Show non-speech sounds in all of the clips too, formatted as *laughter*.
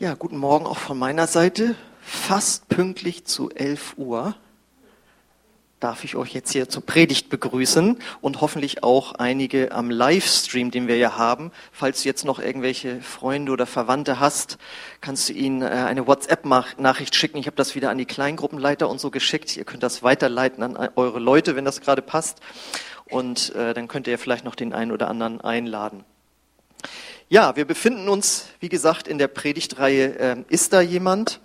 Ja, guten Morgen auch von meiner Seite. Fast pünktlich zu 11 Uhr darf ich euch jetzt hier zur Predigt begrüßen und hoffentlich auch einige am Livestream, den wir ja haben. Falls du jetzt noch irgendwelche Freunde oder Verwandte hast, kannst du ihnen äh, eine WhatsApp-Nachricht schicken. Ich habe das wieder an die Kleingruppenleiter und so geschickt. Ihr könnt das weiterleiten an eure Leute, wenn das gerade passt. Und äh, dann könnt ihr vielleicht noch den einen oder anderen einladen. Ja, wir befinden uns, wie gesagt, in der Predigtreihe äh, Ist da jemand?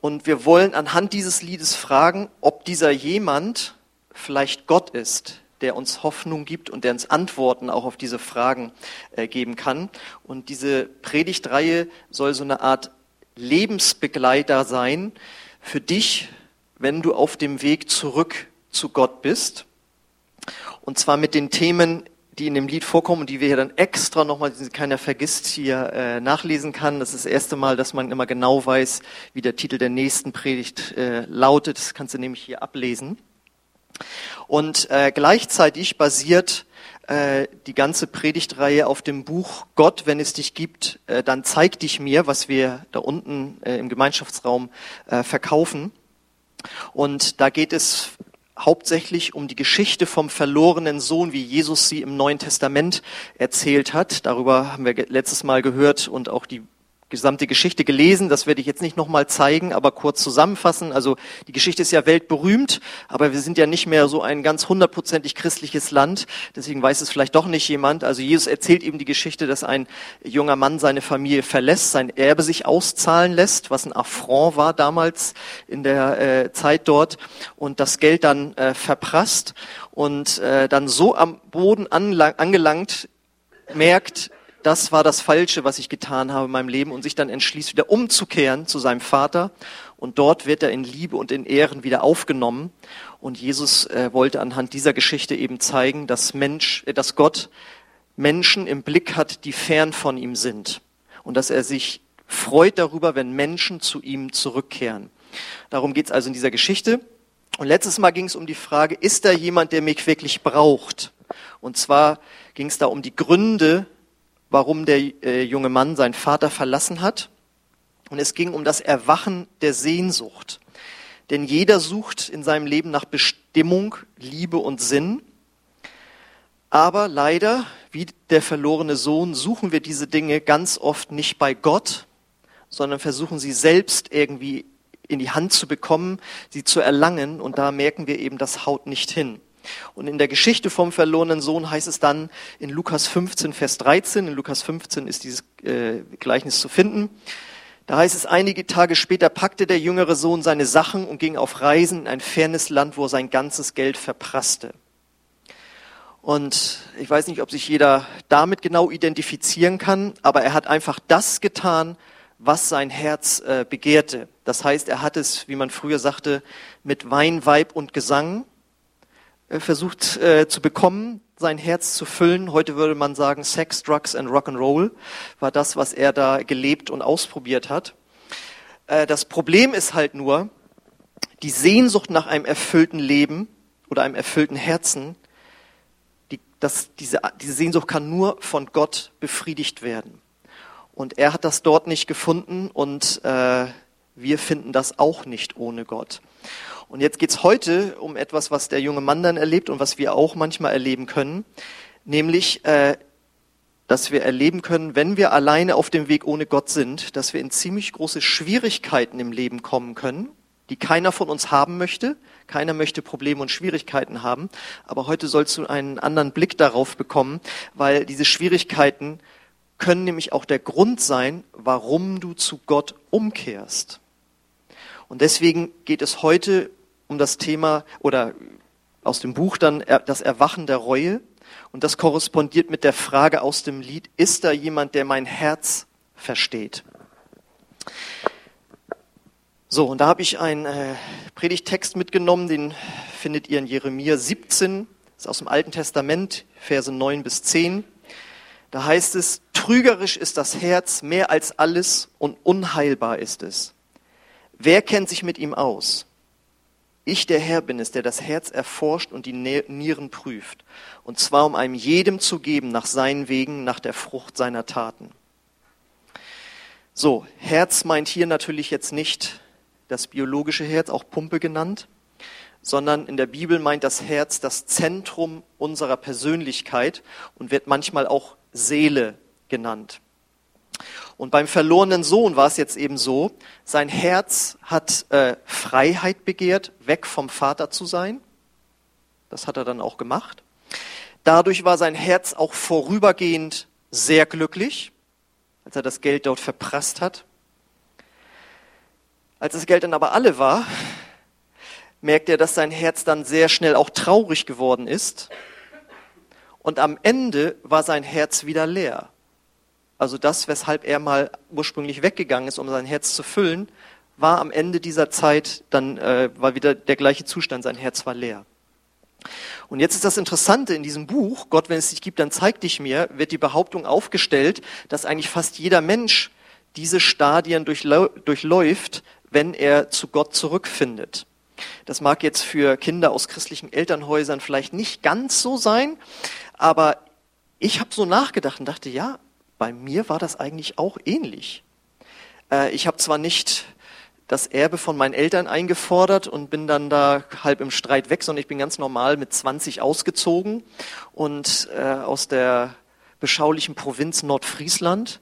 Und wir wollen anhand dieses Liedes fragen, ob dieser jemand vielleicht Gott ist, der uns Hoffnung gibt und der uns Antworten auch auf diese Fragen äh, geben kann. Und diese Predigtreihe soll so eine Art Lebensbegleiter sein für dich, wenn du auf dem Weg zurück zu Gott bist. Und zwar mit den Themen die in dem Lied vorkommen und die wir hier dann extra nochmal, die keiner vergisst, hier äh, nachlesen kann. Das ist das erste Mal, dass man immer genau weiß, wie der Titel der nächsten Predigt äh, lautet. Das kannst du nämlich hier ablesen. Und äh, gleichzeitig basiert äh, die ganze Predigtreihe auf dem Buch Gott, wenn es dich gibt, äh, dann zeig dich mir, was wir da unten äh, im Gemeinschaftsraum äh, verkaufen. Und da geht es hauptsächlich um die Geschichte vom verlorenen Sohn, wie Jesus sie im Neuen Testament erzählt hat. Darüber haben wir letztes Mal gehört und auch die gesamte Geschichte gelesen. Das werde ich jetzt nicht nochmal zeigen, aber kurz zusammenfassen. Also die Geschichte ist ja weltberühmt, aber wir sind ja nicht mehr so ein ganz hundertprozentig christliches Land. Deswegen weiß es vielleicht doch nicht jemand. Also Jesus erzählt eben die Geschichte, dass ein junger Mann seine Familie verlässt, sein Erbe sich auszahlen lässt, was ein Affront war damals in der äh, Zeit dort und das Geld dann äh, verprasst und äh, dann so am Boden angelangt merkt, das war das Falsche, was ich getan habe in meinem Leben und sich dann entschließt, wieder umzukehren zu seinem Vater. Und dort wird er in Liebe und in Ehren wieder aufgenommen. Und Jesus äh, wollte anhand dieser Geschichte eben zeigen, dass Mensch, äh, dass Gott Menschen im Blick hat, die fern von ihm sind. Und dass er sich freut darüber, wenn Menschen zu ihm zurückkehren. Darum geht es also in dieser Geschichte. Und letztes Mal ging es um die Frage, ist da jemand, der mich wirklich braucht? Und zwar ging es da um die Gründe, warum der äh, junge Mann seinen Vater verlassen hat. Und es ging um das Erwachen der Sehnsucht. Denn jeder sucht in seinem Leben nach Bestimmung, Liebe und Sinn. Aber leider, wie der verlorene Sohn, suchen wir diese Dinge ganz oft nicht bei Gott, sondern versuchen sie selbst irgendwie in die Hand zu bekommen, sie zu erlangen. Und da merken wir eben, das haut nicht hin. Und in der Geschichte vom verlorenen Sohn heißt es dann in Lukas 15, Vers 13, in Lukas 15 ist dieses äh, Gleichnis zu finden, da heißt es, einige Tage später packte der jüngere Sohn seine Sachen und ging auf Reisen in ein fernes Land, wo er sein ganzes Geld verprasste. Und ich weiß nicht, ob sich jeder damit genau identifizieren kann, aber er hat einfach das getan, was sein Herz äh, begehrte. Das heißt, er hat es, wie man früher sagte, mit Wein, Weib und Gesang versucht äh, zu bekommen, sein Herz zu füllen. Heute würde man sagen, Sex, Drugs and Rock'n'Roll war das, was er da gelebt und ausprobiert hat. Äh, das Problem ist halt nur, die Sehnsucht nach einem erfüllten Leben oder einem erfüllten Herzen, die, das, diese, diese Sehnsucht kann nur von Gott befriedigt werden. Und er hat das dort nicht gefunden und äh, wir finden das auch nicht ohne Gott. Und jetzt geht's heute um etwas, was der junge Mann dann erlebt und was wir auch manchmal erleben können, nämlich, äh, dass wir erleben können, wenn wir alleine auf dem Weg ohne Gott sind, dass wir in ziemlich große Schwierigkeiten im Leben kommen können, die keiner von uns haben möchte. Keiner möchte Probleme und Schwierigkeiten haben. Aber heute sollst du einen anderen Blick darauf bekommen, weil diese Schwierigkeiten können nämlich auch der Grund sein, warum du zu Gott umkehrst. Und deswegen geht es heute um das Thema oder aus dem Buch dann das Erwachen der Reue. Und das korrespondiert mit der Frage aus dem Lied, ist da jemand, der mein Herz versteht? So, und da habe ich einen äh, Predigtext mitgenommen, den findet ihr in Jeremia 17, das ist aus dem Alten Testament, Verse 9 bis 10. Da heißt es, trügerisch ist das Herz mehr als alles und unheilbar ist es. Wer kennt sich mit ihm aus? Ich, der Herr, bin es, der das Herz erforscht und die Nieren prüft, und zwar um einem jedem zu geben nach seinen Wegen, nach der Frucht seiner Taten. So, Herz meint hier natürlich jetzt nicht das biologische Herz, auch Pumpe genannt, sondern in der Bibel meint das Herz das Zentrum unserer Persönlichkeit und wird manchmal auch Seele genannt. Und beim verlorenen Sohn war es jetzt eben so, sein Herz hat äh, Freiheit begehrt, weg vom Vater zu sein. Das hat er dann auch gemacht. Dadurch war sein Herz auch vorübergehend sehr glücklich als er das Geld dort verprasst hat. Als das Geld dann aber alle war, merkt er, dass sein Herz dann sehr schnell auch traurig geworden ist. Und am Ende war sein Herz wieder leer. Also das, weshalb er mal ursprünglich weggegangen ist, um sein Herz zu füllen, war am Ende dieser Zeit dann äh, war wieder der gleiche Zustand. Sein Herz war leer. Und jetzt ist das Interessante in diesem Buch, Gott, wenn es dich gibt, dann zeig dich mir, wird die Behauptung aufgestellt, dass eigentlich fast jeder Mensch diese Stadien durchläuft, wenn er zu Gott zurückfindet. Das mag jetzt für Kinder aus christlichen Elternhäusern vielleicht nicht ganz so sein, aber ich habe so nachgedacht und dachte, ja, bei mir war das eigentlich auch ähnlich. Äh, ich habe zwar nicht das Erbe von meinen Eltern eingefordert und bin dann da halb im Streit weg, sondern ich bin ganz normal mit 20 ausgezogen und äh, aus der beschaulichen Provinz Nordfriesland,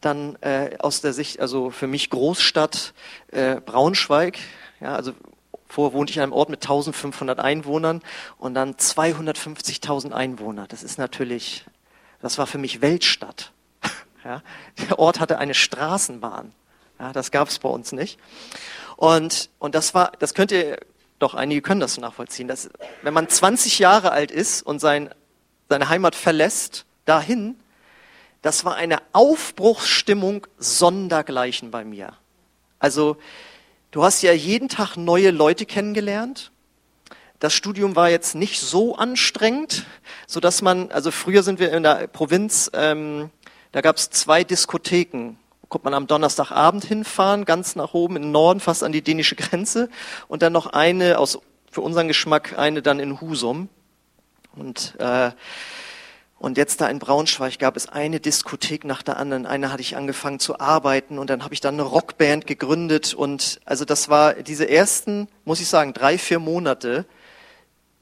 dann äh, aus der Sicht, also für mich Großstadt äh, Braunschweig, ja, also Vorher wohnte ich in einem Ort mit 1500 Einwohnern und dann 250.000 Einwohner. Das ist natürlich, das war für mich Weltstadt. Ja, *laughs* der Ort hatte eine Straßenbahn. Ja, das gab es bei uns nicht. Und, und das war, das könnt ihr, doch einige können das nachvollziehen, dass wenn man 20 Jahre alt ist und sein, seine Heimat verlässt, dahin, das war eine Aufbruchsstimmung sondergleichen bei mir. Also, du hast ja jeden Tag neue Leute kennengelernt. Das Studium war jetzt nicht so anstrengend, so dass man, also früher sind wir in der Provinz, ähm, da gab es zwei Diskotheken kommt man am Donnerstagabend hinfahren, ganz nach oben in den Norden, fast an die dänische Grenze. Und dann noch eine, aus, für unseren Geschmack, eine dann in Husum. Und, äh, und jetzt da in Braunschweig gab es eine Diskothek nach der anderen. Eine hatte ich angefangen zu arbeiten und dann habe ich dann eine Rockband gegründet. Und also das war diese ersten, muss ich sagen, drei, vier Monate.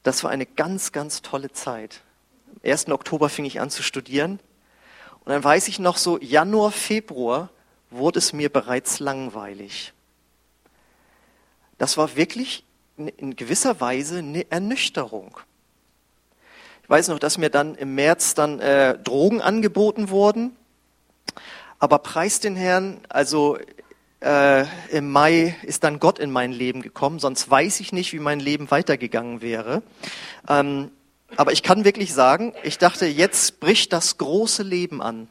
Das war eine ganz, ganz tolle Zeit. Am 1. Oktober fing ich an zu studieren. Und dann weiß ich noch so, Januar, Februar wurde es mir bereits langweilig. Das war wirklich in gewisser Weise eine Ernüchterung. Ich weiß noch, dass mir dann im März dann äh, Drogen angeboten wurden. Aber preis den Herrn, also äh, im Mai ist dann Gott in mein Leben gekommen, sonst weiß ich nicht, wie mein Leben weitergegangen wäre. Ähm, aber ich kann wirklich sagen, ich dachte, jetzt bricht das große Leben an.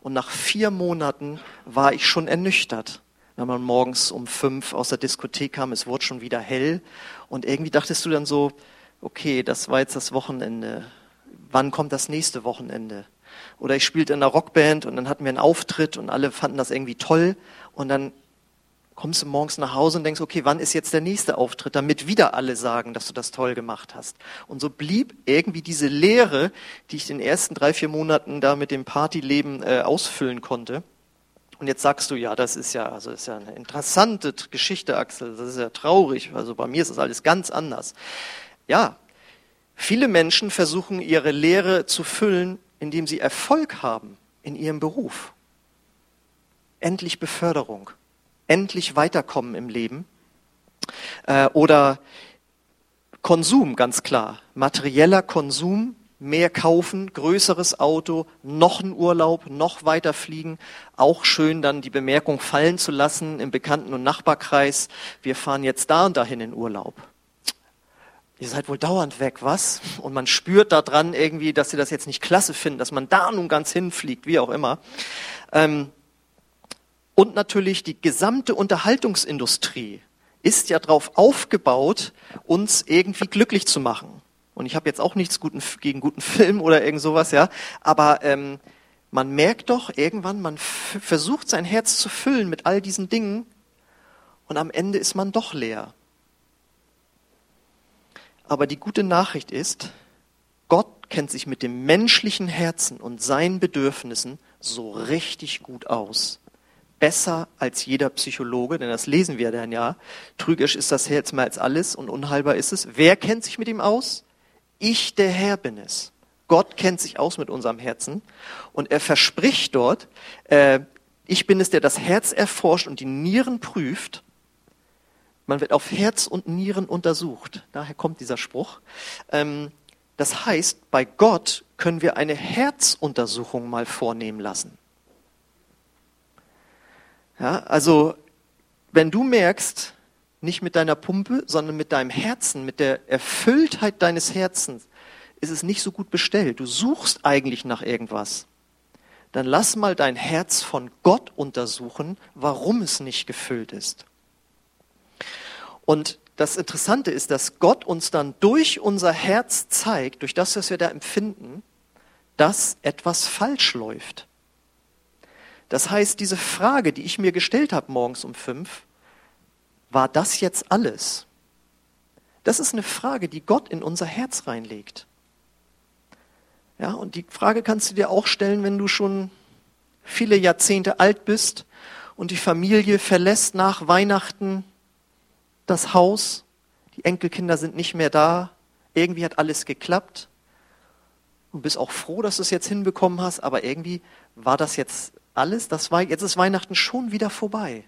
Und nach vier Monaten war ich schon ernüchtert. Wenn man morgens um fünf aus der Diskothek kam, es wurde schon wieder hell. Und irgendwie dachtest du dann so, okay, das war jetzt das Wochenende. Wann kommt das nächste Wochenende? Oder ich spielte in einer Rockband und dann hatten wir einen Auftritt und alle fanden das irgendwie toll. Und dann kommst du morgens nach Hause und denkst, okay, wann ist jetzt der nächste Auftritt, damit wieder alle sagen, dass du das toll gemacht hast. Und so blieb irgendwie diese Lehre, die ich in den ersten drei, vier Monaten da mit dem Partyleben äh, ausfüllen konnte. Und jetzt sagst du, ja, das ist ja, also ist ja eine interessante Geschichte, Axel, das ist ja traurig. Also bei mir ist das alles ganz anders. Ja, viele Menschen versuchen ihre Lehre zu füllen, indem sie Erfolg haben in ihrem Beruf. Endlich Beförderung endlich weiterkommen im Leben. Äh, oder Konsum, ganz klar. Materieller Konsum, mehr kaufen, größeres Auto, noch ein Urlaub, noch weiter fliegen. Auch schön dann die Bemerkung fallen zu lassen im Bekannten- und Nachbarkreis, wir fahren jetzt da und dahin in Urlaub. Ihr seid wohl dauernd weg, was? Und man spürt da dran irgendwie, dass sie das jetzt nicht klasse finden, dass man da nun ganz hinfliegt, wie auch immer. Ähm, und natürlich die gesamte Unterhaltungsindustrie ist ja darauf aufgebaut, uns irgendwie glücklich zu machen. Und ich habe jetzt auch nichts guten, gegen guten *laughs* Film oder irgend sowas, ja. Aber ähm, man merkt doch irgendwann, man versucht sein Herz zu füllen mit all diesen Dingen und am Ende ist man doch leer. Aber die gute Nachricht ist, Gott kennt sich mit dem menschlichen Herzen und seinen Bedürfnissen so richtig gut aus besser als jeder Psychologe, denn das lesen wir dann ja. Trügerisch ist das Herz mehr als alles und unheilbar ist es. Wer kennt sich mit ihm aus? Ich, der Herr, bin es. Gott kennt sich aus mit unserem Herzen und er verspricht dort, äh, ich bin es, der das Herz erforscht und die Nieren prüft. Man wird auf Herz und Nieren untersucht. Daher kommt dieser Spruch. Ähm, das heißt, bei Gott können wir eine Herzuntersuchung mal vornehmen lassen. Ja, also, wenn du merkst, nicht mit deiner Pumpe, sondern mit deinem Herzen, mit der Erfülltheit deines Herzens, ist es nicht so gut bestellt. Du suchst eigentlich nach irgendwas. Dann lass mal dein Herz von Gott untersuchen, warum es nicht gefüllt ist. Und das Interessante ist, dass Gott uns dann durch unser Herz zeigt, durch das, was wir da empfinden, dass etwas falsch läuft. Das heißt, diese Frage, die ich mir gestellt habe morgens um fünf, war das jetzt alles? Das ist eine Frage, die Gott in unser Herz reinlegt. Ja, und die Frage kannst du dir auch stellen, wenn du schon viele Jahrzehnte alt bist und die Familie verlässt nach Weihnachten das Haus, die Enkelkinder sind nicht mehr da, irgendwie hat alles geklappt. Du bist auch froh, dass du es jetzt hinbekommen hast, aber irgendwie war das jetzt alles, das war, jetzt ist Weihnachten schon wieder vorbei.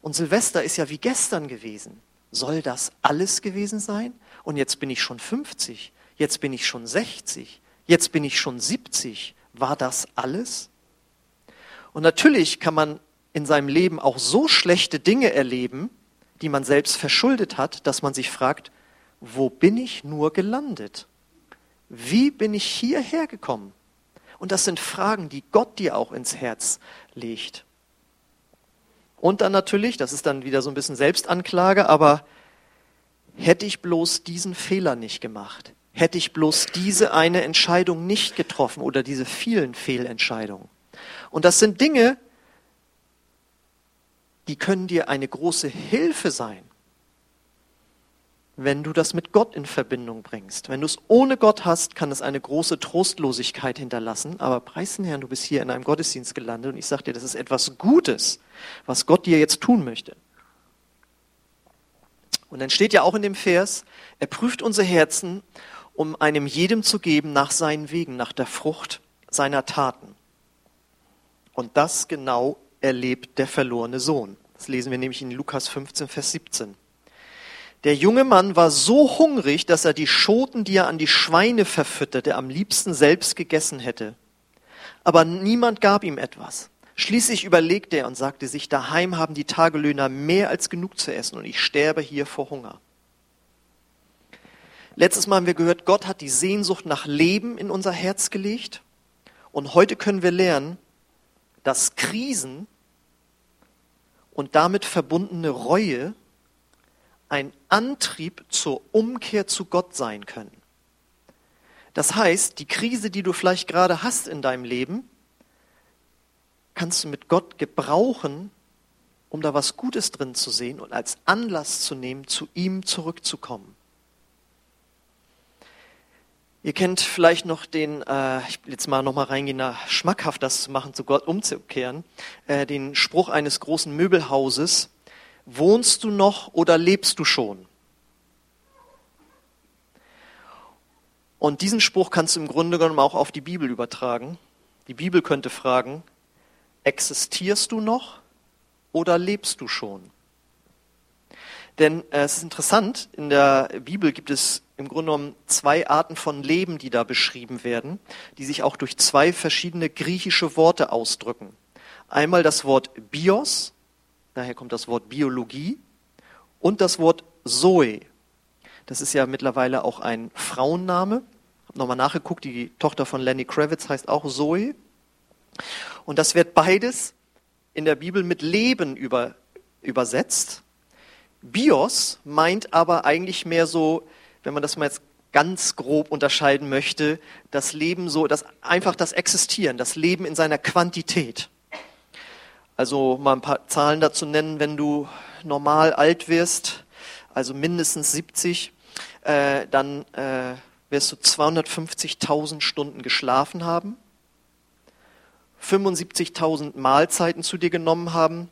Und Silvester ist ja wie gestern gewesen. Soll das alles gewesen sein? Und jetzt bin ich schon 50, jetzt bin ich schon 60, jetzt bin ich schon 70. War das alles? Und natürlich kann man in seinem Leben auch so schlechte Dinge erleben, die man selbst verschuldet hat, dass man sich fragt, wo bin ich nur gelandet? Wie bin ich hierher gekommen? Und das sind Fragen, die Gott dir auch ins Herz legt. Und dann natürlich, das ist dann wieder so ein bisschen Selbstanklage, aber hätte ich bloß diesen Fehler nicht gemacht, hätte ich bloß diese eine Entscheidung nicht getroffen oder diese vielen Fehlentscheidungen. Und das sind Dinge, die können dir eine große Hilfe sein, wenn du das mit Gott in Verbindung bringst. Wenn du es ohne Gott hast, kann es eine große Trostlosigkeit hinterlassen. Aber preisen Herrn, du bist hier in einem Gottesdienst gelandet und ich sage dir, das ist etwas Gutes, was Gott dir jetzt tun möchte. Und dann steht ja auch in dem Vers, er prüft unsere Herzen um einem jedem zu geben nach seinen Wegen, nach der Frucht seiner Taten. Und das genau erlebt der verlorene Sohn. Das lesen wir nämlich in Lukas 15, Vers 17. Der junge Mann war so hungrig, dass er die Schoten, die er an die Schweine verfütterte, am liebsten selbst gegessen hätte. Aber niemand gab ihm etwas. Schließlich überlegte er und sagte sich, daheim haben die Tagelöhner mehr als genug zu essen und ich sterbe hier vor Hunger. Letztes Mal haben wir gehört, Gott hat die Sehnsucht nach Leben in unser Herz gelegt. Und heute können wir lernen, dass Krisen und damit verbundene Reue ein Antrieb zur Umkehr zu Gott sein können. Das heißt, die Krise, die du vielleicht gerade hast in deinem Leben, kannst du mit Gott gebrauchen, um da was Gutes drin zu sehen und als Anlass zu nehmen, zu ihm zurückzukommen. Ihr kennt vielleicht noch den, äh, ich will jetzt mal nochmal reingehen, da schmackhaft das zu machen, zu Gott umzukehren, äh, den Spruch eines großen Möbelhauses, wohnst du noch oder lebst du schon? Und diesen Spruch kannst du im Grunde genommen auch auf die Bibel übertragen. Die Bibel könnte fragen, existierst du noch oder lebst du schon? Denn äh, es ist interessant, in der Bibel gibt es im Grunde genommen zwei Arten von Leben, die da beschrieben werden, die sich auch durch zwei verschiedene griechische Worte ausdrücken. Einmal das Wort Bios, daher kommt das Wort Biologie, und das Wort Zoe. Das ist ja mittlerweile auch ein Frauenname. Habe nochmal nachgeguckt, die Tochter von Lenny Kravitz heißt auch Zoe. Und das wird beides in der Bibel mit Leben über, übersetzt. Bios meint aber eigentlich mehr so, wenn man das mal jetzt ganz grob unterscheiden möchte, das Leben so, das, einfach das Existieren, das Leben in seiner Quantität. Also mal ein paar Zahlen dazu nennen, wenn du normal alt wirst, also mindestens 70, äh, dann äh, wirst du 250.000 Stunden geschlafen haben, 75.000 Mahlzeiten zu dir genommen haben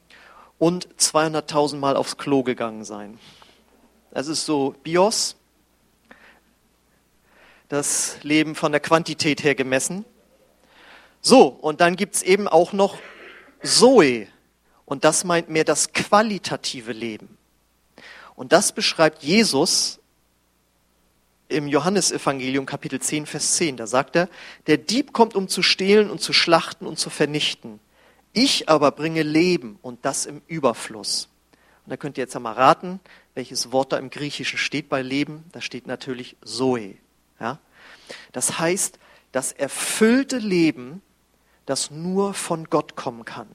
und 200.000 Mal aufs Klo gegangen sein. Das ist so Bios, das Leben von der Quantität her gemessen. So, und dann gibt's eben auch noch Zoe, und das meint mehr das qualitative Leben. Und das beschreibt Jesus im Johannesevangelium Kapitel 10, Vers 10. Da sagt er, der Dieb kommt, um zu stehlen und zu schlachten und zu vernichten. Ich aber bringe Leben und das im Überfluss. Und da könnt ihr jetzt einmal raten, welches Wort da im Griechischen steht bei Leben. Da steht natürlich Zoe. Ja? Das heißt, das erfüllte Leben, das nur von Gott kommen kann.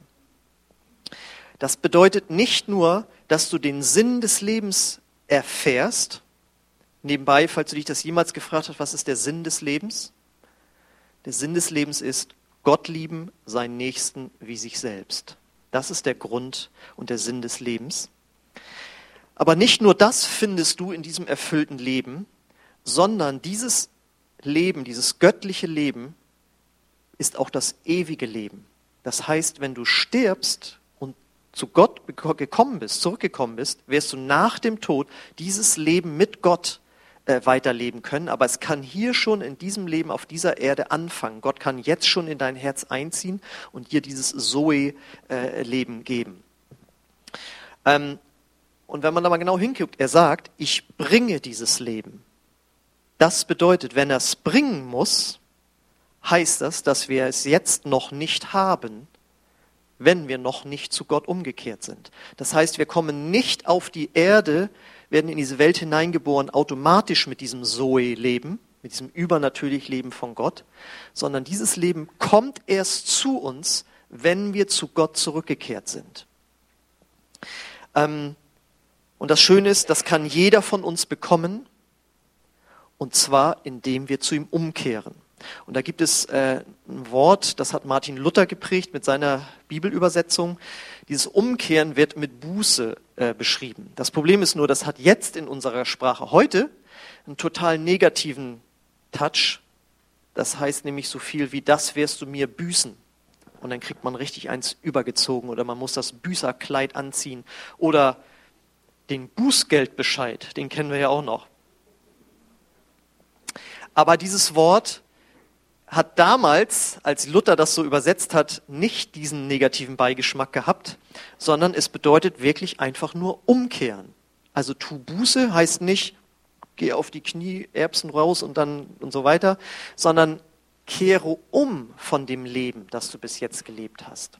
Das bedeutet nicht nur, dass du den Sinn des Lebens erfährst. Nebenbei, falls du dich das jemals gefragt hast, was ist der Sinn des Lebens? Der Sinn des Lebens ist Gott lieben, seinen Nächsten wie sich selbst. Das ist der Grund und der Sinn des Lebens. Aber nicht nur das findest du in diesem erfüllten Leben, sondern dieses Leben, dieses göttliche Leben ist auch das ewige Leben. Das heißt, wenn du stirbst und zu Gott gekommen bist, zurückgekommen bist, wirst du nach dem Tod dieses Leben mit Gott äh, weiterleben können. Aber es kann hier schon in diesem Leben auf dieser Erde anfangen. Gott kann jetzt schon in dein Herz einziehen und dir dieses Zoe-Leben äh, geben. Ähm, und wenn man da mal genau hinguckt, er sagt, ich bringe dieses Leben. Das bedeutet, wenn er es bringen muss, heißt das, dass wir es jetzt noch nicht haben, wenn wir noch nicht zu Gott umgekehrt sind. Das heißt, wir kommen nicht auf die Erde, werden in diese Welt hineingeboren, automatisch mit diesem Zoe-Leben, mit diesem übernatürlichen Leben von Gott, sondern dieses Leben kommt erst zu uns, wenn wir zu Gott zurückgekehrt sind. Ähm, und das Schöne ist, das kann jeder von uns bekommen, und zwar indem wir zu ihm umkehren. Und da gibt es äh, ein Wort, das hat Martin Luther geprägt mit seiner Bibelübersetzung. Dieses Umkehren wird mit Buße äh, beschrieben. Das Problem ist nur, das hat jetzt in unserer Sprache heute einen total negativen Touch. Das heißt nämlich so viel wie, das wirst du mir büßen. Und dann kriegt man richtig eins übergezogen oder man muss das Büßerkleid anziehen oder den Bußgeldbescheid, den kennen wir ja auch noch. Aber dieses Wort hat damals, als Luther das so übersetzt hat, nicht diesen negativen Beigeschmack gehabt, sondern es bedeutet wirklich einfach nur umkehren. Also tu Buße heißt nicht, geh auf die Knie, Erbsen raus und dann und so weiter, sondern kehre um von dem Leben, das du bis jetzt gelebt hast.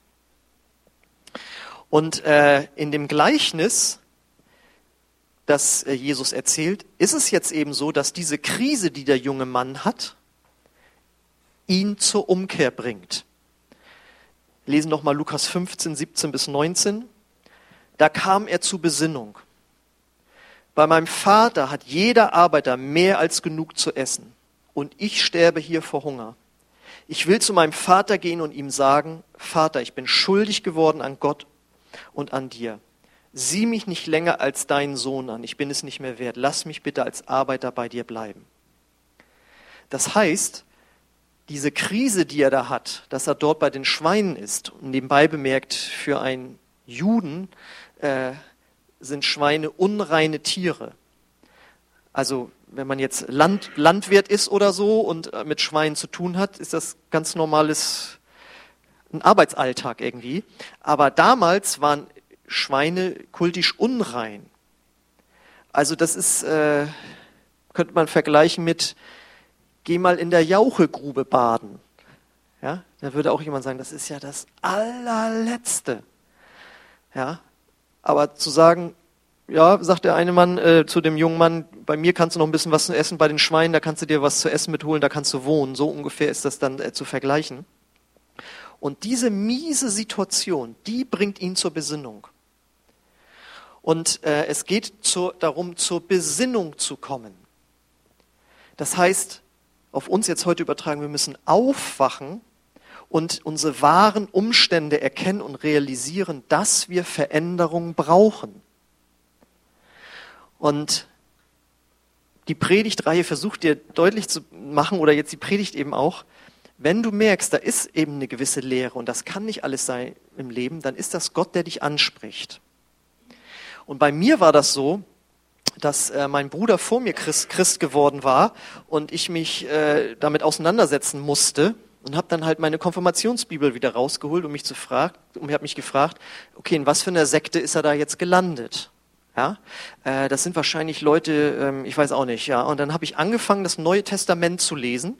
Und äh, in dem Gleichnis das äh, Jesus erzählt, ist es jetzt eben so, dass diese Krise, die der junge Mann hat, ihn zur Umkehr bringt. Lesen nochmal Lukas 15, 17 bis 19. Da kam er zu Besinnung. Bei meinem Vater hat jeder Arbeiter mehr als genug zu essen und ich sterbe hier vor Hunger. Ich will zu meinem Vater gehen und ihm sagen, Vater, ich bin schuldig geworden an Gott und an dir sieh mich nicht länger als deinen Sohn an, ich bin es nicht mehr wert, lass mich bitte als Arbeiter bei dir bleiben. Das heißt, diese Krise, die er da hat, dass er dort bei den Schweinen ist, und nebenbei bemerkt, für einen Juden äh, sind Schweine unreine Tiere. Also wenn man jetzt Land, Landwirt ist oder so und äh, mit Schweinen zu tun hat, ist das ganz normales ein Arbeitsalltag irgendwie. Aber damals waren Schweine kultisch unrein. Also das ist, äh, könnte man vergleichen mit, geh mal in der Jauchegrube baden. Ja, da würde auch jemand sagen, das ist ja das allerletzte. Ja, aber zu sagen, ja, sagt der eine Mann äh, zu dem jungen Mann, bei mir kannst du noch ein bisschen was zu essen, bei den Schweinen, da kannst du dir was zu essen mitholen, da kannst du wohnen. So ungefähr ist das dann äh, zu vergleichen. Und diese miese Situation, die bringt ihn zur Besinnung. Und äh, es geht zu, darum, zur Besinnung zu kommen. Das heißt, auf uns jetzt heute übertragen, wir müssen aufwachen und unsere wahren Umstände erkennen und realisieren, dass wir Veränderung brauchen. Und die Predigtreihe versucht dir deutlich zu machen, oder jetzt die Predigt eben auch, wenn du merkst, da ist eben eine gewisse Lehre und das kann nicht alles sein im Leben, dann ist das Gott, der dich anspricht. Und bei mir war das so, dass äh, mein Bruder vor mir Christ, Christ geworden war und ich mich äh, damit auseinandersetzen musste und habe dann halt meine Konfirmationsbibel wieder rausgeholt und mich zu fragen, und habe mich gefragt, okay, in was für einer Sekte ist er da jetzt gelandet? Ja, äh, das sind wahrscheinlich Leute, ähm, ich weiß auch nicht, ja. Und dann habe ich angefangen, das Neue Testament zu lesen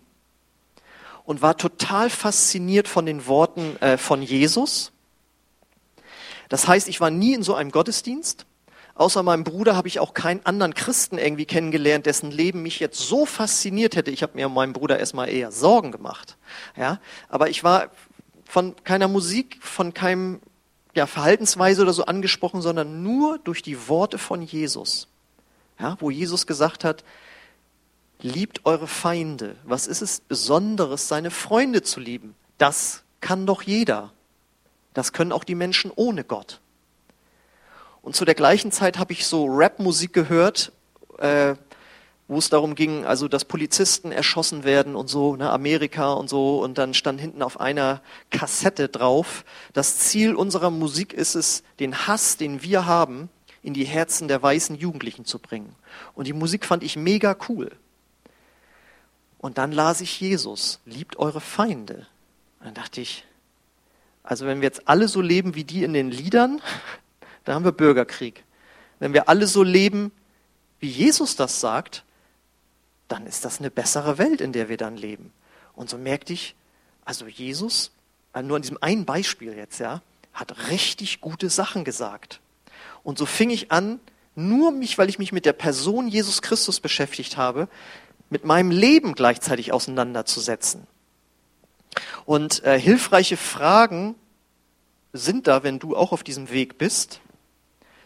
und war total fasziniert von den Worten äh, von Jesus. Das heißt, ich war nie in so einem Gottesdienst Außer meinem Bruder habe ich auch keinen anderen Christen irgendwie kennengelernt, dessen Leben mich jetzt so fasziniert hätte. Ich habe mir um meinen Bruder erstmal eher Sorgen gemacht. Ja, aber ich war von keiner Musik, von keinem ja, Verhaltensweise oder so angesprochen, sondern nur durch die Worte von Jesus. Ja, wo Jesus gesagt hat, liebt eure Feinde. Was ist es Besonderes, seine Freunde zu lieben? Das kann doch jeder. Das können auch die Menschen ohne Gott. Und zu der gleichen Zeit habe ich so Rap-Musik gehört, äh, wo es darum ging, also dass Polizisten erschossen werden und so, ne, Amerika und so. Und dann stand hinten auf einer Kassette drauf, das Ziel unserer Musik ist es, den Hass, den wir haben, in die Herzen der weißen Jugendlichen zu bringen. Und die Musik fand ich mega cool. Und dann las ich Jesus, liebt eure Feinde. Und dann dachte ich, also wenn wir jetzt alle so leben wie die in den Liedern, da haben wir Bürgerkrieg. Wenn wir alle so leben, wie Jesus das sagt, dann ist das eine bessere Welt, in der wir dann leben. Und so merkte ich, also Jesus, äh, nur an diesem einen Beispiel jetzt, ja, hat richtig gute Sachen gesagt. Und so fing ich an, nur mich, weil ich mich mit der Person Jesus Christus beschäftigt habe, mit meinem Leben gleichzeitig auseinanderzusetzen. Und äh, hilfreiche Fragen sind da, wenn du auch auf diesem Weg bist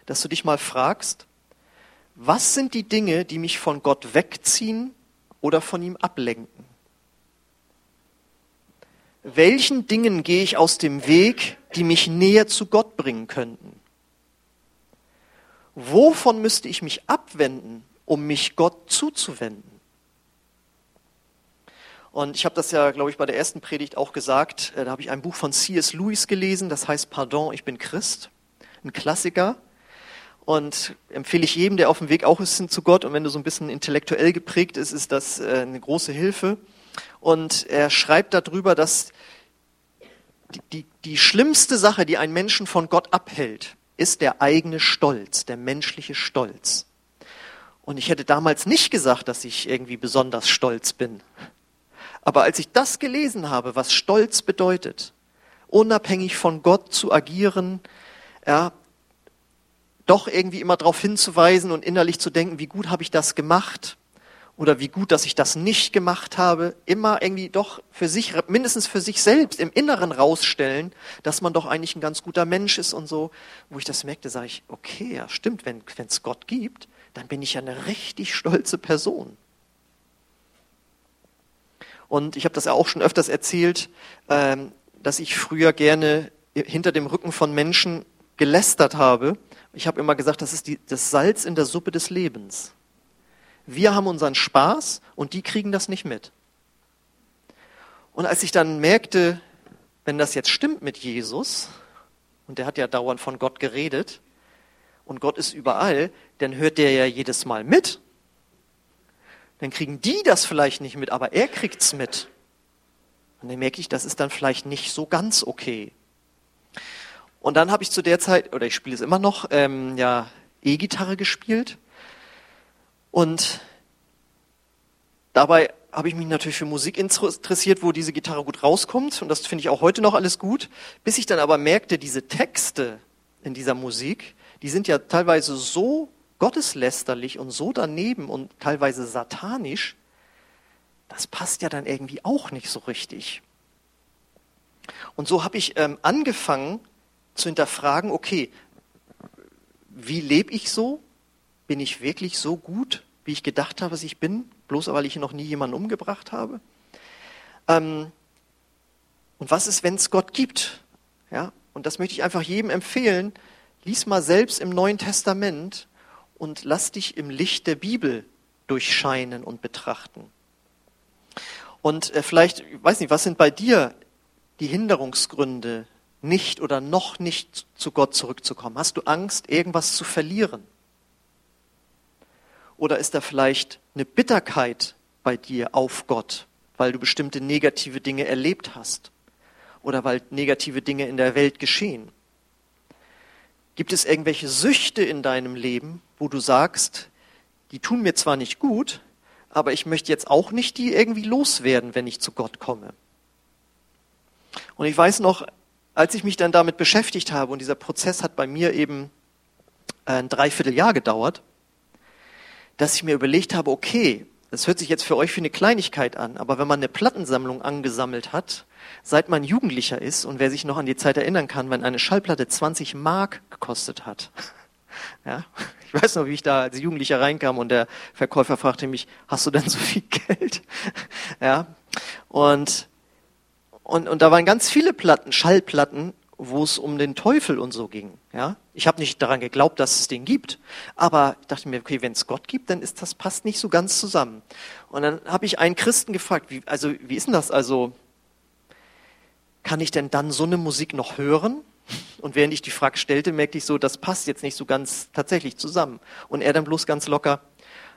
dass du dich mal fragst, was sind die Dinge, die mich von Gott wegziehen oder von ihm ablenken? Welchen Dingen gehe ich aus dem Weg, die mich näher zu Gott bringen könnten? Wovon müsste ich mich abwenden, um mich Gott zuzuwenden? Und ich habe das ja, glaube ich, bei der ersten Predigt auch gesagt. Äh, da habe ich ein Buch von C.S. Lewis gelesen, das heißt Pardon, ich bin Christ. Ein Klassiker. Und empfehle ich jedem, der auf dem Weg auch ist zu Gott und wenn du so ein bisschen intellektuell geprägt ist, ist das äh, eine große Hilfe. Und er schreibt darüber, dass die, die, die schlimmste Sache, die einen Menschen von Gott abhält, ist der eigene Stolz, der menschliche Stolz. Und ich hätte damals nicht gesagt, dass ich irgendwie besonders stolz bin. Aber als ich das gelesen habe, was Stolz bedeutet, unabhängig von Gott zu agieren, ja, doch irgendwie immer darauf hinzuweisen und innerlich zu denken, wie gut habe ich das gemacht oder wie gut, dass ich das nicht gemacht habe, immer irgendwie doch für sich, mindestens für sich selbst im Inneren rausstellen, dass man doch eigentlich ein ganz guter Mensch ist und so. Wo ich das merkte, sage ich, okay, ja stimmt, wenn es Gott gibt, dann bin ich ja eine richtig stolze Person. Und ich habe das ja auch schon öfters erzählt, ähm, dass ich früher gerne hinter dem Rücken von Menschen gelästert habe ich habe immer gesagt, das ist die, das Salz in der Suppe des Lebens. Wir haben unseren Spaß und die kriegen das nicht mit. Und als ich dann merkte, wenn das jetzt stimmt mit Jesus, und der hat ja dauernd von Gott geredet, und Gott ist überall, dann hört der ja jedes Mal mit. Dann kriegen die das vielleicht nicht mit, aber er kriegt's mit. Und dann merke ich, das ist dann vielleicht nicht so ganz okay. Und dann habe ich zu der Zeit, oder ich spiele es immer noch, ähm, ja, E-Gitarre gespielt. Und dabei habe ich mich natürlich für Musik interessiert, wo diese Gitarre gut rauskommt. Und das finde ich auch heute noch alles gut. Bis ich dann aber merkte, diese Texte in dieser Musik, die sind ja teilweise so gotteslästerlich und so daneben und teilweise satanisch, das passt ja dann irgendwie auch nicht so richtig. Und so habe ich ähm, angefangen, zu hinterfragen, okay, wie lebe ich so? Bin ich wirklich so gut, wie ich gedacht habe, dass ich bin, bloß weil ich noch nie jemanden umgebracht habe? Ähm, und was ist, wenn es Gott gibt? Ja, und das möchte ich einfach jedem empfehlen. Lies mal selbst im Neuen Testament und lass dich im Licht der Bibel durchscheinen und betrachten. Und äh, vielleicht, ich weiß nicht, was sind bei dir die Hinderungsgründe, nicht oder noch nicht zu Gott zurückzukommen? Hast du Angst, irgendwas zu verlieren? Oder ist da vielleicht eine Bitterkeit bei dir auf Gott, weil du bestimmte negative Dinge erlebt hast? Oder weil negative Dinge in der Welt geschehen? Gibt es irgendwelche Süchte in deinem Leben, wo du sagst, die tun mir zwar nicht gut, aber ich möchte jetzt auch nicht die irgendwie loswerden, wenn ich zu Gott komme. Und ich weiß noch, als ich mich dann damit beschäftigt habe, und dieser Prozess hat bei mir eben ein Dreivierteljahr gedauert, dass ich mir überlegt habe, okay, das hört sich jetzt für euch für eine Kleinigkeit an, aber wenn man eine Plattensammlung angesammelt hat, seit man Jugendlicher ist und wer sich noch an die Zeit erinnern kann, wenn eine Schallplatte 20 Mark gekostet hat, *laughs* ja, ich weiß noch, wie ich da als Jugendlicher reinkam und der Verkäufer fragte mich, hast du denn so viel *laughs* Geld? Ja. Und, und, und da waren ganz viele Platten, Schallplatten, wo es um den Teufel und so ging. Ja. Ich habe nicht daran geglaubt, dass es den gibt, aber ich dachte mir, okay, wenn es Gott gibt, dann ist das passt nicht so ganz zusammen. Und dann habe ich einen Christen gefragt, wie, also wie ist denn das? Also kann ich denn dann so eine Musik noch hören? Und während ich die Frage stellte, merkte ich so, das passt jetzt nicht so ganz tatsächlich zusammen. Und er dann bloß ganz locker,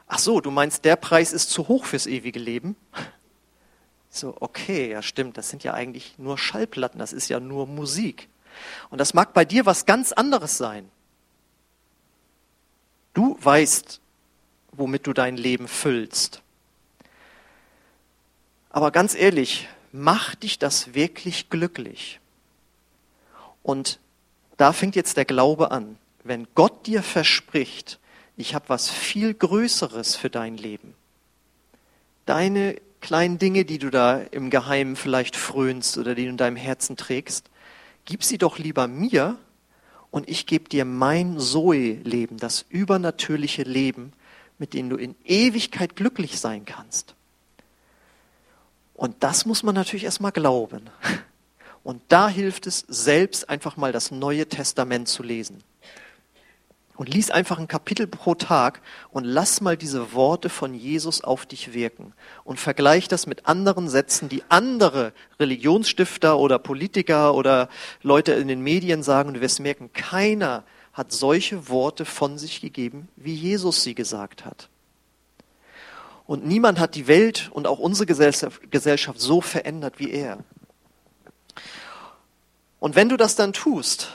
ach so, du meinst, der Preis ist zu hoch fürs ewige Leben? So, okay, ja stimmt, das sind ja eigentlich nur Schallplatten, das ist ja nur Musik. Und das mag bei dir was ganz anderes sein. Du weißt, womit du dein Leben füllst. Aber ganz ehrlich, macht dich das wirklich glücklich? Und da fängt jetzt der Glaube an. Wenn Gott dir verspricht, ich habe was viel Größeres für dein Leben, deine kleinen Dinge, die du da im Geheimen vielleicht frönst oder die du in deinem Herzen trägst, gib sie doch lieber mir und ich gebe dir mein Zoe-Leben, das übernatürliche Leben, mit dem du in Ewigkeit glücklich sein kannst. Und das muss man natürlich erstmal glauben. Und da hilft es, selbst einfach mal das Neue Testament zu lesen. Und lies einfach ein Kapitel pro Tag und lass mal diese Worte von Jesus auf dich wirken. Und vergleich das mit anderen Sätzen, die andere Religionsstifter oder Politiker oder Leute in den Medien sagen. Und du wirst merken, keiner hat solche Worte von sich gegeben, wie Jesus sie gesagt hat. Und niemand hat die Welt und auch unsere Gesellschaft so verändert wie er. Und wenn du das dann tust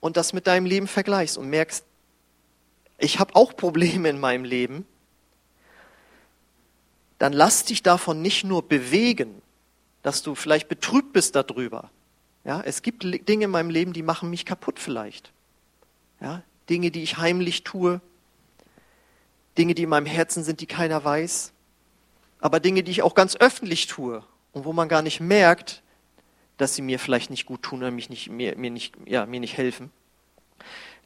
und das mit deinem Leben vergleichst und merkst, ich habe auch Probleme in meinem Leben, dann lass dich davon nicht nur bewegen, dass du vielleicht betrübt bist darüber. Ja, es gibt Dinge in meinem Leben, die machen mich kaputt vielleicht. Ja, Dinge, die ich heimlich tue, Dinge, die in meinem Herzen sind, die keiner weiß, aber Dinge, die ich auch ganz öffentlich tue und wo man gar nicht merkt, dass sie mir vielleicht nicht gut tun oder mich nicht, mir, mir, nicht, ja, mir nicht helfen,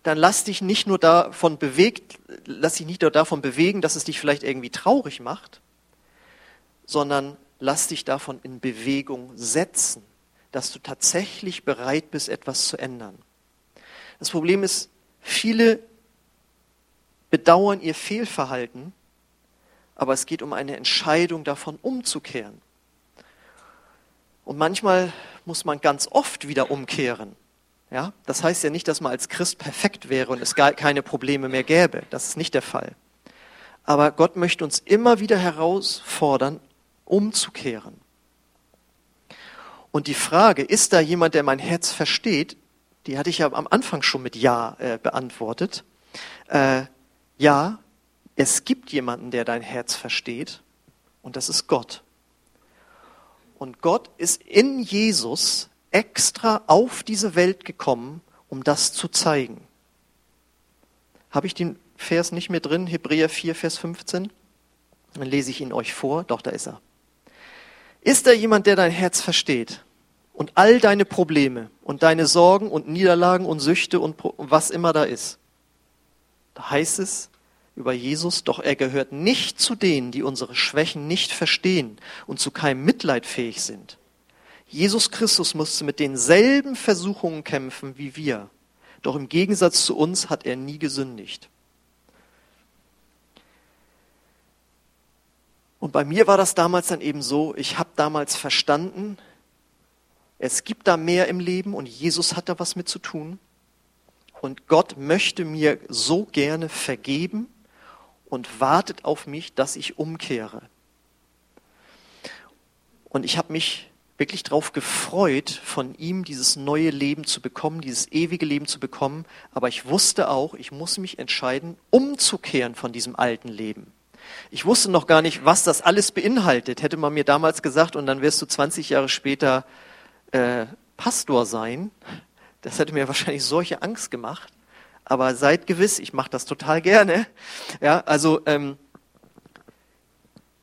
dann lass dich nicht nur davon bewegt, lass dich nicht nur davon bewegen, dass es dich vielleicht irgendwie traurig macht, sondern lass dich davon in Bewegung setzen, dass du tatsächlich bereit bist, etwas zu ändern. Das Problem ist, viele bedauern ihr Fehlverhalten, aber es geht um eine Entscheidung davon umzukehren. Und manchmal muss man ganz oft wieder umkehren. Ja, das heißt ja nicht, dass man als Christ perfekt wäre und es gar keine Probleme mehr gäbe. Das ist nicht der Fall. Aber Gott möchte uns immer wieder herausfordern, umzukehren. Und die Frage, ist da jemand, der mein Herz versteht, die hatte ich ja am Anfang schon mit Ja äh, beantwortet. Äh, ja, es gibt jemanden, der dein Herz versteht, und das ist Gott. Und Gott ist in Jesus extra auf diese Welt gekommen, um das zu zeigen. Habe ich den Vers nicht mehr drin, Hebräer 4, Vers 15? Dann lese ich ihn euch vor. Doch, da ist er. Ist da jemand, der dein Herz versteht und all deine Probleme und deine Sorgen und Niederlagen und Süchte und was immer da ist? Da heißt es, über Jesus, doch er gehört nicht zu denen, die unsere Schwächen nicht verstehen und zu keinem Mitleid fähig sind. Jesus Christus musste mit denselben Versuchungen kämpfen wie wir, doch im Gegensatz zu uns hat er nie gesündigt. Und bei mir war das damals dann eben so, ich habe damals verstanden, es gibt da mehr im Leben und Jesus hat da was mit zu tun. Und Gott möchte mir so gerne vergeben und wartet auf mich, dass ich umkehre. Und ich habe mich wirklich darauf gefreut, von ihm dieses neue Leben zu bekommen, dieses ewige Leben zu bekommen. Aber ich wusste auch, ich muss mich entscheiden, umzukehren von diesem alten Leben. Ich wusste noch gar nicht, was das alles beinhaltet. Hätte man mir damals gesagt, und dann wirst du 20 Jahre später äh, Pastor sein, das hätte mir wahrscheinlich solche Angst gemacht. Aber seid gewiss, ich mache das total gerne. Ja, also ähm,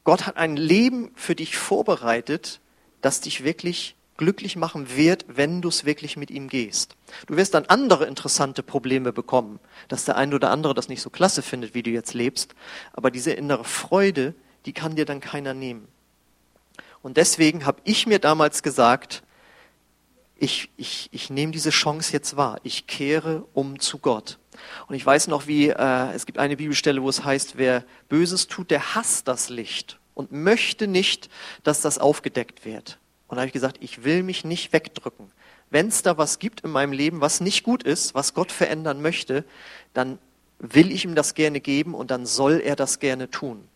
Gott hat ein Leben für dich vorbereitet, das dich wirklich glücklich machen wird, wenn du es wirklich mit ihm gehst. Du wirst dann andere interessante Probleme bekommen, dass der eine oder andere das nicht so klasse findet, wie du jetzt lebst, aber diese innere Freude, die kann dir dann keiner nehmen. Und deswegen habe ich mir damals gesagt, ich, ich, ich nehme diese Chance jetzt wahr. Ich kehre um zu Gott. Und ich weiß noch, wie äh, es gibt eine Bibelstelle, wo es heißt, wer Böses tut, der hasst das Licht und möchte nicht, dass das aufgedeckt wird. Und da habe ich gesagt, ich will mich nicht wegdrücken. Wenn es da was gibt in meinem Leben, was nicht gut ist, was Gott verändern möchte, dann will ich ihm das gerne geben und dann soll er das gerne tun.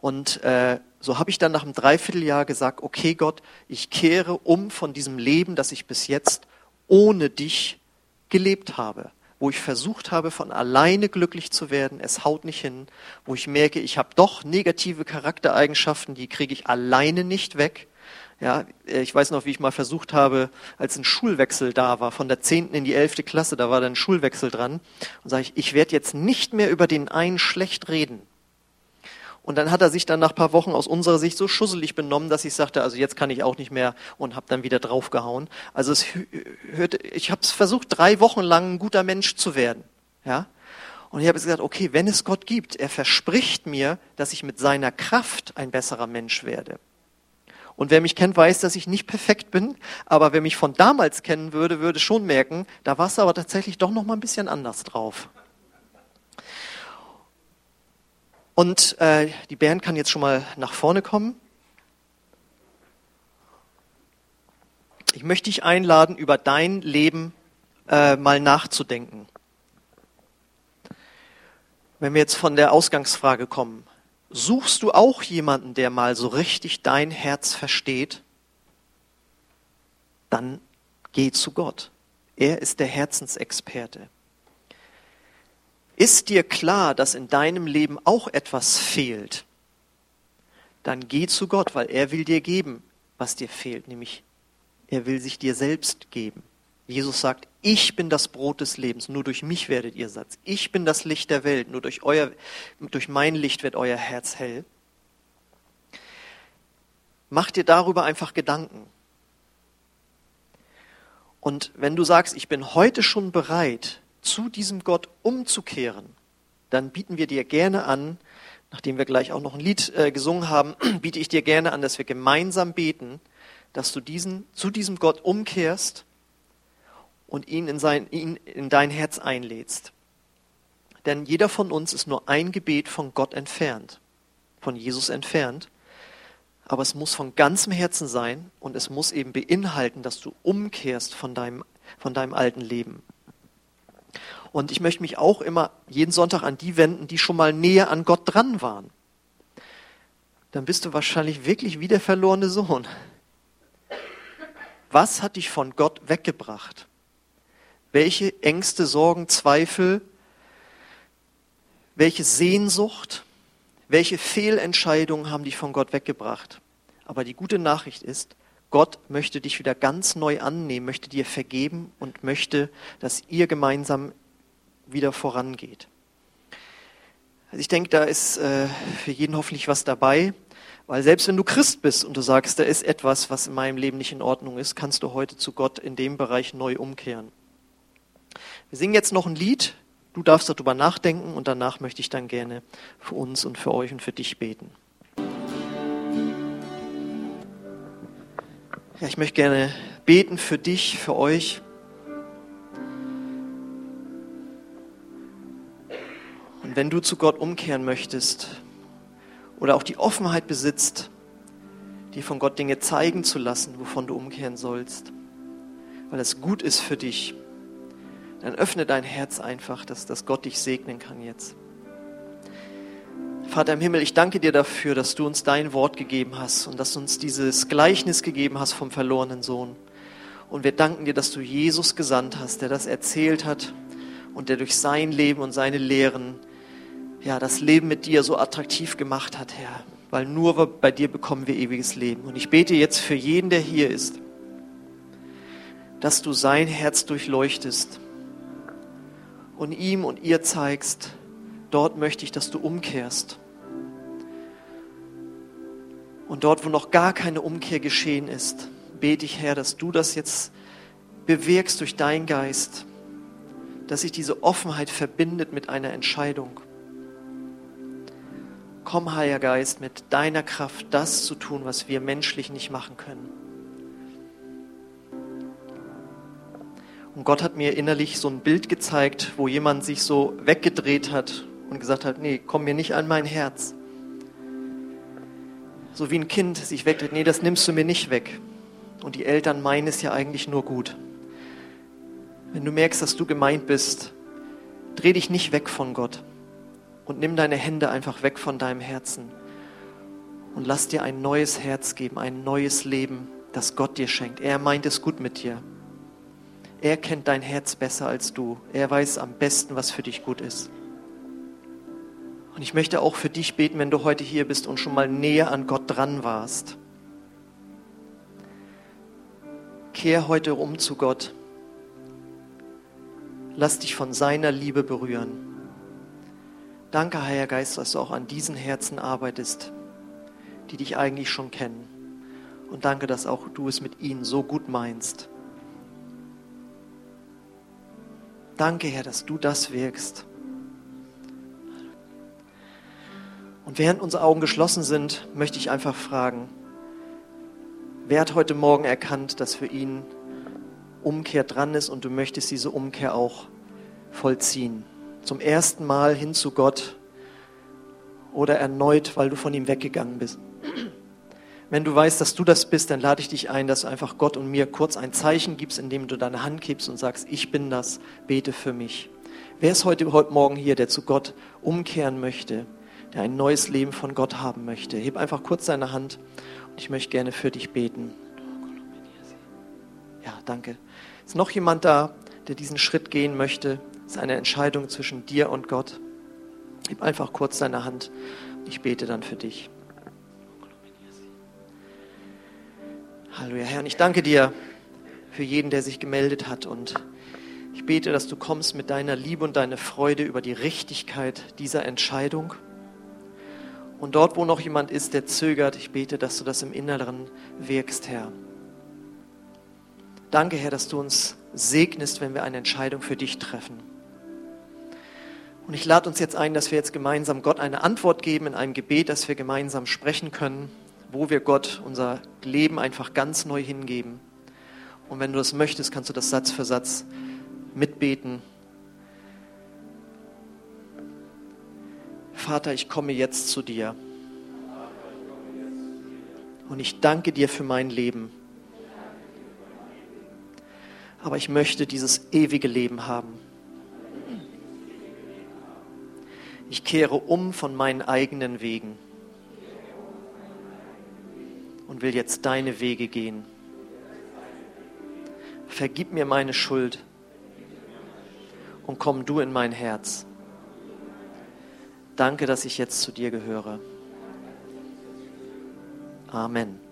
Und äh, so habe ich dann nach einem Dreivierteljahr gesagt, okay Gott, ich kehre um von diesem Leben, das ich bis jetzt ohne dich gelebt habe, wo ich versucht habe, von alleine glücklich zu werden, es haut nicht hin, wo ich merke, ich habe doch negative Charaktereigenschaften, die kriege ich alleine nicht weg. Ja, ich weiß noch, wie ich mal versucht habe, als ein Schulwechsel da war, von der zehnten in die elfte Klasse, da war dann ein Schulwechsel dran, und sage ich, ich werde jetzt nicht mehr über den einen schlecht reden. Und dann hat er sich dann nach paar Wochen aus unserer Sicht so schusselig benommen, dass ich sagte, also jetzt kann ich auch nicht mehr und habe dann wieder draufgehauen. Also es hörte, ich habe es versucht, drei Wochen lang ein guter Mensch zu werden. Ja? Und ich habe gesagt, okay, wenn es Gott gibt, er verspricht mir, dass ich mit seiner Kraft ein besserer Mensch werde. Und wer mich kennt, weiß, dass ich nicht perfekt bin, aber wer mich von damals kennen würde, würde schon merken, da war es aber tatsächlich doch noch mal ein bisschen anders drauf. Und äh, die Band kann jetzt schon mal nach vorne kommen. Ich möchte dich einladen, über dein Leben äh, mal nachzudenken. Wenn wir jetzt von der Ausgangsfrage kommen, suchst du auch jemanden, der mal so richtig dein Herz versteht? Dann geh zu Gott. Er ist der Herzensexperte. Ist dir klar, dass in deinem Leben auch etwas fehlt? Dann geh zu Gott, weil er will dir geben, was dir fehlt, nämlich er will sich dir selbst geben. Jesus sagt, ich bin das Brot des Lebens, nur durch mich werdet ihr Satz. Ich bin das Licht der Welt, nur durch, euer, durch mein Licht wird euer Herz hell. Mach dir darüber einfach Gedanken. Und wenn du sagst, ich bin heute schon bereit, zu diesem Gott umzukehren, dann bieten wir dir gerne an, nachdem wir gleich auch noch ein Lied äh, gesungen haben, *clears throat* biete ich dir gerne an, dass wir gemeinsam beten, dass du diesen, zu diesem Gott umkehrst und ihn in, sein, ihn in dein Herz einlädst. Denn jeder von uns ist nur ein Gebet von Gott entfernt, von Jesus entfernt. Aber es muss von ganzem Herzen sein und es muss eben beinhalten, dass du umkehrst von deinem, von deinem alten Leben. Und ich möchte mich auch immer jeden Sonntag an die wenden, die schon mal näher an Gott dran waren. Dann bist du wahrscheinlich wirklich wie der verlorene Sohn. Was hat dich von Gott weggebracht? Welche Ängste, Sorgen, Zweifel, welche Sehnsucht, welche Fehlentscheidungen haben dich von Gott weggebracht? Aber die gute Nachricht ist, Gott möchte dich wieder ganz neu annehmen, möchte dir vergeben und möchte, dass ihr gemeinsam wieder vorangeht. Also ich denke, da ist äh, für jeden hoffentlich was dabei, weil selbst wenn du Christ bist und du sagst, da ist etwas, was in meinem Leben nicht in Ordnung ist, kannst du heute zu Gott in dem Bereich neu umkehren. Wir singen jetzt noch ein Lied, du darfst darüber nachdenken und danach möchte ich dann gerne für uns und für euch und für dich beten. Ja, ich möchte gerne beten für dich, für euch. Und wenn du zu Gott umkehren möchtest oder auch die Offenheit besitzt, dir von Gott Dinge zeigen zu lassen, wovon du umkehren sollst, weil es gut ist für dich, dann öffne dein Herz einfach, dass, dass Gott dich segnen kann jetzt. Vater im Himmel, ich danke dir dafür, dass du uns dein Wort gegeben hast und dass du uns dieses Gleichnis gegeben hast vom verlorenen Sohn. Und wir danken dir, dass du Jesus gesandt hast, der das erzählt hat und der durch sein Leben und seine Lehren ja, das Leben mit dir so attraktiv gemacht hat, Herr. Weil nur bei dir bekommen wir ewiges Leben. Und ich bete jetzt für jeden, der hier ist, dass du sein Herz durchleuchtest und ihm und ihr zeigst, dort möchte ich, dass du umkehrst. Und dort, wo noch gar keine Umkehr geschehen ist, bete ich, Herr, dass du das jetzt bewirkst durch deinen Geist, dass sich diese Offenheit verbindet mit einer Entscheidung. Komm, Heiliger Geist, mit deiner Kraft das zu tun, was wir menschlich nicht machen können. Und Gott hat mir innerlich so ein Bild gezeigt, wo jemand sich so weggedreht hat und gesagt hat, nee, komm mir nicht an mein Herz. So wie ein Kind sich wegdreht, nee, das nimmst du mir nicht weg. Und die Eltern meinen es ja eigentlich nur gut. Wenn du merkst, dass du gemeint bist, dreh dich nicht weg von Gott und nimm deine Hände einfach weg von deinem Herzen und lass dir ein neues Herz geben, ein neues Leben, das Gott dir schenkt. Er meint es gut mit dir. Er kennt dein Herz besser als du. Er weiß am besten, was für dich gut ist. Und ich möchte auch für dich beten, wenn du heute hier bist und schon mal näher an Gott dran warst. Kehr heute um zu Gott Lass dich von seiner Liebe berühren. Danke, Heiliger Geist, dass du auch an diesen Herzen arbeitest, die dich eigentlich schon kennen. Und danke, dass auch du es mit ihnen so gut meinst. Danke, Herr, dass du das wirkst. Und während unsere Augen geschlossen sind, möchte ich einfach fragen, wer hat heute Morgen erkannt, dass für ihn Umkehr dran ist und du möchtest diese Umkehr auch vollziehen. Zum ersten Mal hin zu Gott oder erneut, weil du von ihm weggegangen bist. Wenn du weißt, dass du das bist, dann lade ich dich ein, dass du einfach Gott und mir kurz ein Zeichen gibst, indem du deine Hand gibst und sagst, ich bin das, bete für mich. Wer ist heute, heute Morgen hier, der zu Gott umkehren möchte, der ein neues Leben von Gott haben möchte? Heb einfach kurz deine Hand und ich möchte gerne für dich beten. Ja, danke. Ist noch jemand da, der diesen Schritt gehen möchte? Das ist eine Entscheidung zwischen dir und Gott. Gib einfach kurz deine Hand. Ich bete dann für dich. Halleluja, Herr. Und ich danke dir für jeden, der sich gemeldet hat. Und ich bete, dass du kommst mit deiner Liebe und deiner Freude über die Richtigkeit dieser Entscheidung. Und dort, wo noch jemand ist, der zögert, ich bete, dass du das im Inneren wirkst, Herr. Danke, Herr, dass du uns segnest, wenn wir eine Entscheidung für dich treffen. Und ich lade uns jetzt ein, dass wir jetzt gemeinsam Gott eine Antwort geben in einem Gebet, dass wir gemeinsam sprechen können, wo wir Gott unser Leben einfach ganz neu hingeben. Und wenn du das möchtest, kannst du das Satz für Satz mitbeten. Vater, ich komme jetzt zu dir. Und ich danke dir für mein Leben aber ich möchte dieses ewige Leben haben. Ich kehre um von meinen eigenen Wegen und will jetzt deine Wege gehen. Vergib mir meine Schuld und komm du in mein Herz. Danke, dass ich jetzt zu dir gehöre. Amen.